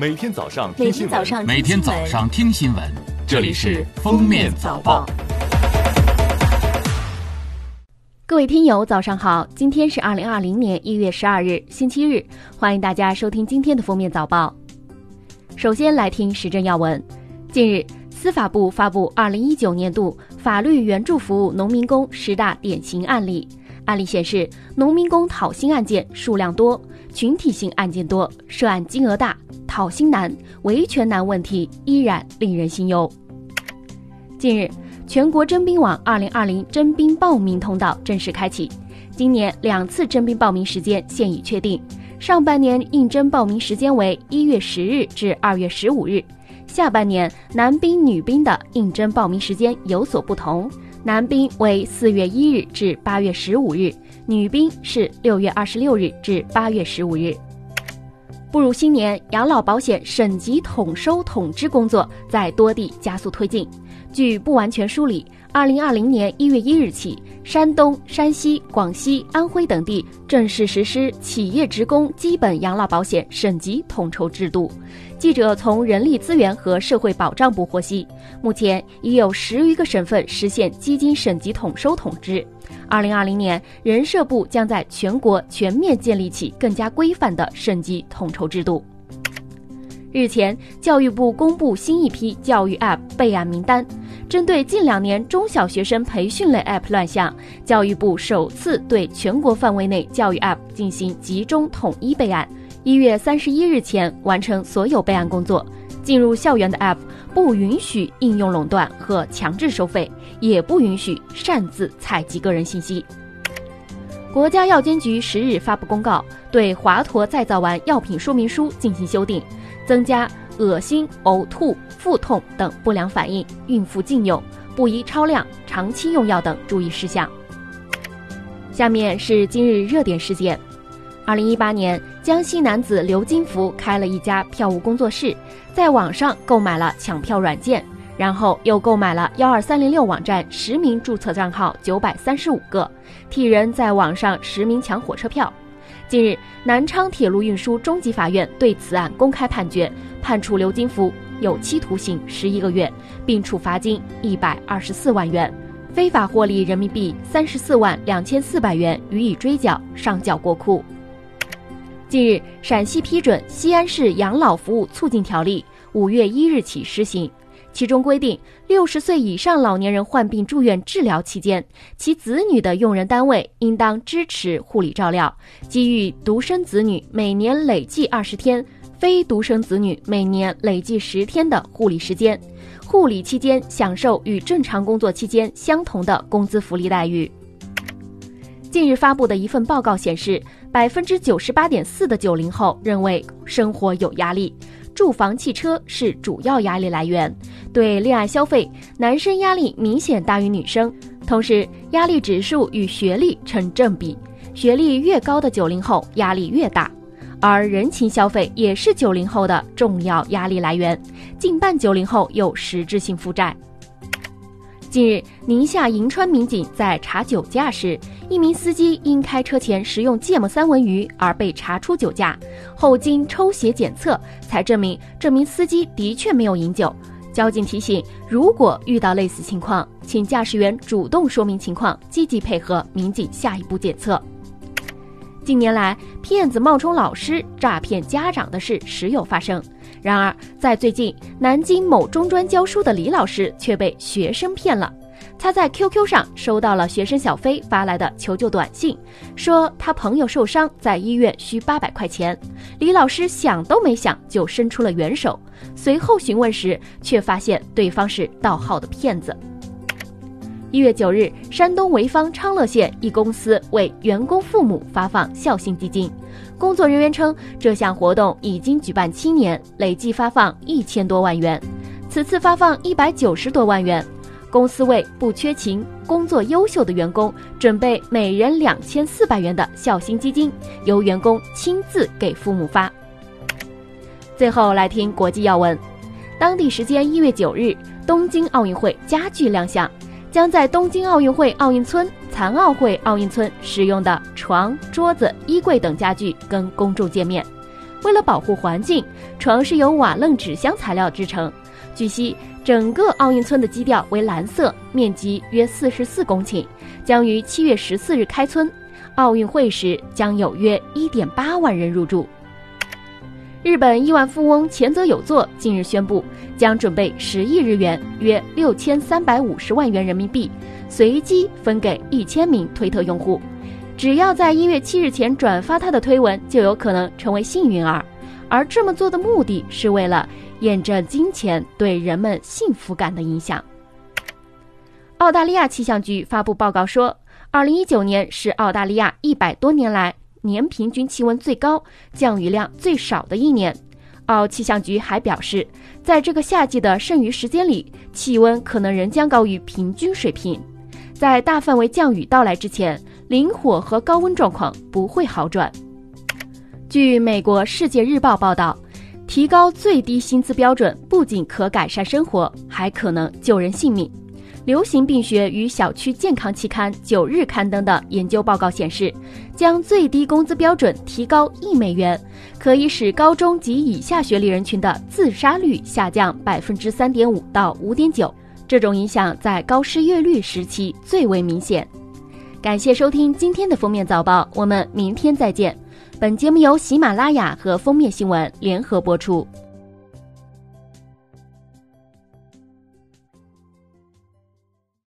每天早上听新闻，每天早上听新闻，这里是《封面早报》。各位听友，早上好！今天是二零二零年一月十二日，星期日，欢迎大家收听今天的《封面早报》。首先来听时政要闻。近日，司法部发布二零一九年度法律援助服务农民工十大典型案例。案例显示，农民工讨薪案件数量多，群体性案件多，涉案金额大，讨薪难、维权难问题依然令人心忧。近日，全国征兵网二零二零征兵报名通道正式开启，今年两次征兵报名时间现已确定，上半年应征报名时间为一月十日至二月十五日，下半年男兵女兵的应征报名时间有所不同。男兵为四月一日至八月十五日，女兵是六月二十六日至八月十五日。步入新年，养老保险省级统收统支工作在多地加速推进。据不完全梳理，二零二零年一月一日起，山东、山西、广西、安徽等地正式实施企业职工基本养老保险省级统筹制度。记者从人力资源和社会保障部获悉，目前已有十余个省份实现基金省级统收统支。二零二零年，人社部将在全国全面建立起更加规范的省级统筹制度。日前，教育部公布新一批教育 App 备案名单，针对近两年中小学生培训类 App 乱象，教育部首次对全国范围内教育 App 进行集中统一备案。一月三十一日前完成所有备案工作。进入校园的 App 不允许应用垄断和强制收费，也不允许擅自采集个人信息。国家药监局十日发布公告，对华佗再造丸药品说明书进行修订，增加恶心、呕吐、腹痛等不良反应、孕妇禁用、不宜超量、长期用药等注意事项。下面是今日热点事件。二零一八年，江西男子刘金福开了一家票务工作室，在网上购买了抢票软件，然后又购买了幺二三零六网站实名注册账号九百三十五个，替人在网上实名抢火车票。近日，南昌铁路运输中级法院对此案公开判决，判处刘金福有期徒刑十一个月，并处罚金一百二十四万元，非法获利人民币三十四万两千四百元予以追缴，上缴国库。近日，陕西批准《西安市养老服务促进条例》，五月一日起施行。其中规定，六十岁以上老年人患病住院治疗期间，其子女的用人单位应当支持护理照料，给予独生子女每年累计二十天，非独生子女每年累计十天的护理时间。护理期间享受与正常工作期间相同的工资福利待遇。近日发布的一份报告显示。百分之九十八点四的九零后认为生活有压力，住房、汽车是主要压力来源。对恋爱消费，男生压力明显大于女生，同时压力指数与学历成正比，学历越高的九零后压力越大。而人情消费也是九零后的重要压力来源，近半九零后有实质性负债。近日，宁夏银川民警在查酒驾时，一名司机因开车前食用芥末三文鱼而被查出酒驾，后经抽血检测才证明这名司机的确没有饮酒。交警提醒，如果遇到类似情况，请驾驶员主动说明情况，积极配合民警下一步检测。近年来，骗子冒充老师诈骗家长的事时有发生。然而，在最近，南京某中专教书的李老师却被学生骗了。他在 QQ 上收到了学生小飞发来的求救短信，说他朋友受伤，在医院需八百块钱。李老师想都没想就伸出了援手。随后询问时，却发现对方是盗号的骗子。一月九日，山东潍坊昌乐县一公司为员工父母发放孝心基金。工作人员称，这项活动已经举办七年，累计发放一千多万元。此次发放一百九十多万元，公司为不缺勤、工作优秀的员工准备每人两千四百元的孝心基金，由员工亲自给父母发。最后来听国际要闻，当地时间一月九日，东京奥运会家具亮相。将在东京奥运会奥运村、残奥会奥运村使用的床、桌子、衣柜等家具跟公众见面。为了保护环境，床是由瓦楞纸箱材料制成。据悉，整个奥运村的基调为蓝色，面积约四十四公顷，将于七月十四日开村。奥运会时将有约一点八万人入住。日本亿万富翁前泽有作近日宣布，将准备十亿日元（约六千三百五十万元人民币），随机分给一千名推特用户，只要在一月七日前转发他的推文，就有可能成为幸运儿。而这么做的目的是为了验证金钱对人们幸福感的影响。澳大利亚气象局发布报告说，二零一九年是澳大利亚一百多年来。年平均气温最高、降雨量最少的一年，澳气象局还表示，在这个夏季的剩余时间里，气温可能仍将高于平均水平。在大范围降雨到来之前，林火和高温状况不会好转。据美国《世界日报》报道，提高最低薪资标准不仅可改善生活，还可能救人性命。流行病学与小区健康期刊九日刊登的研究报告显示，将最低工资标准提高一美元，可以使高中及以下学历人群的自杀率下降百分之三点五到五点九。这种影响在高失业率时期最为明显。感谢收听今天的封面早报，我们明天再见。本节目由喜马拉雅和封面新闻联合播出。